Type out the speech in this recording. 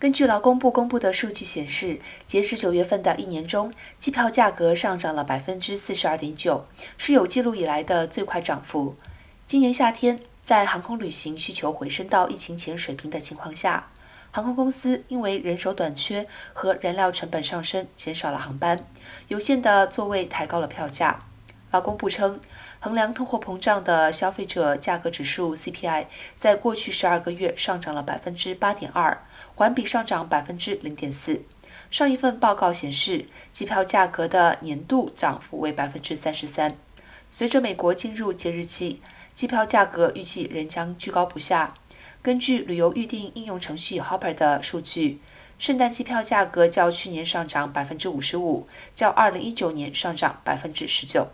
根据劳工部公布的数据显示，截至九月份的一年中，机票价格上涨了百分之四十二点九，是有记录以来的最快涨幅。今年夏天，在航空旅行需求回升到疫情前水平的情况下，航空公司因为人手短缺和燃料成本上升，减少了航班，有限的座位抬高了票价。劳工部称，衡量通货膨胀的消费者价格指数 CPI 在过去十二个月上涨了百分之八点二，环比上涨百分之零点四。上一份报告显示，机票价格的年度涨幅为百分之三十三。随着美国进入节日季，机票价格预计仍将居高不下。根据旅游预订应用程序 Hopper 的数据，圣诞机票价格较去年上涨百分之五十五，较二零一九年上涨百分之十九。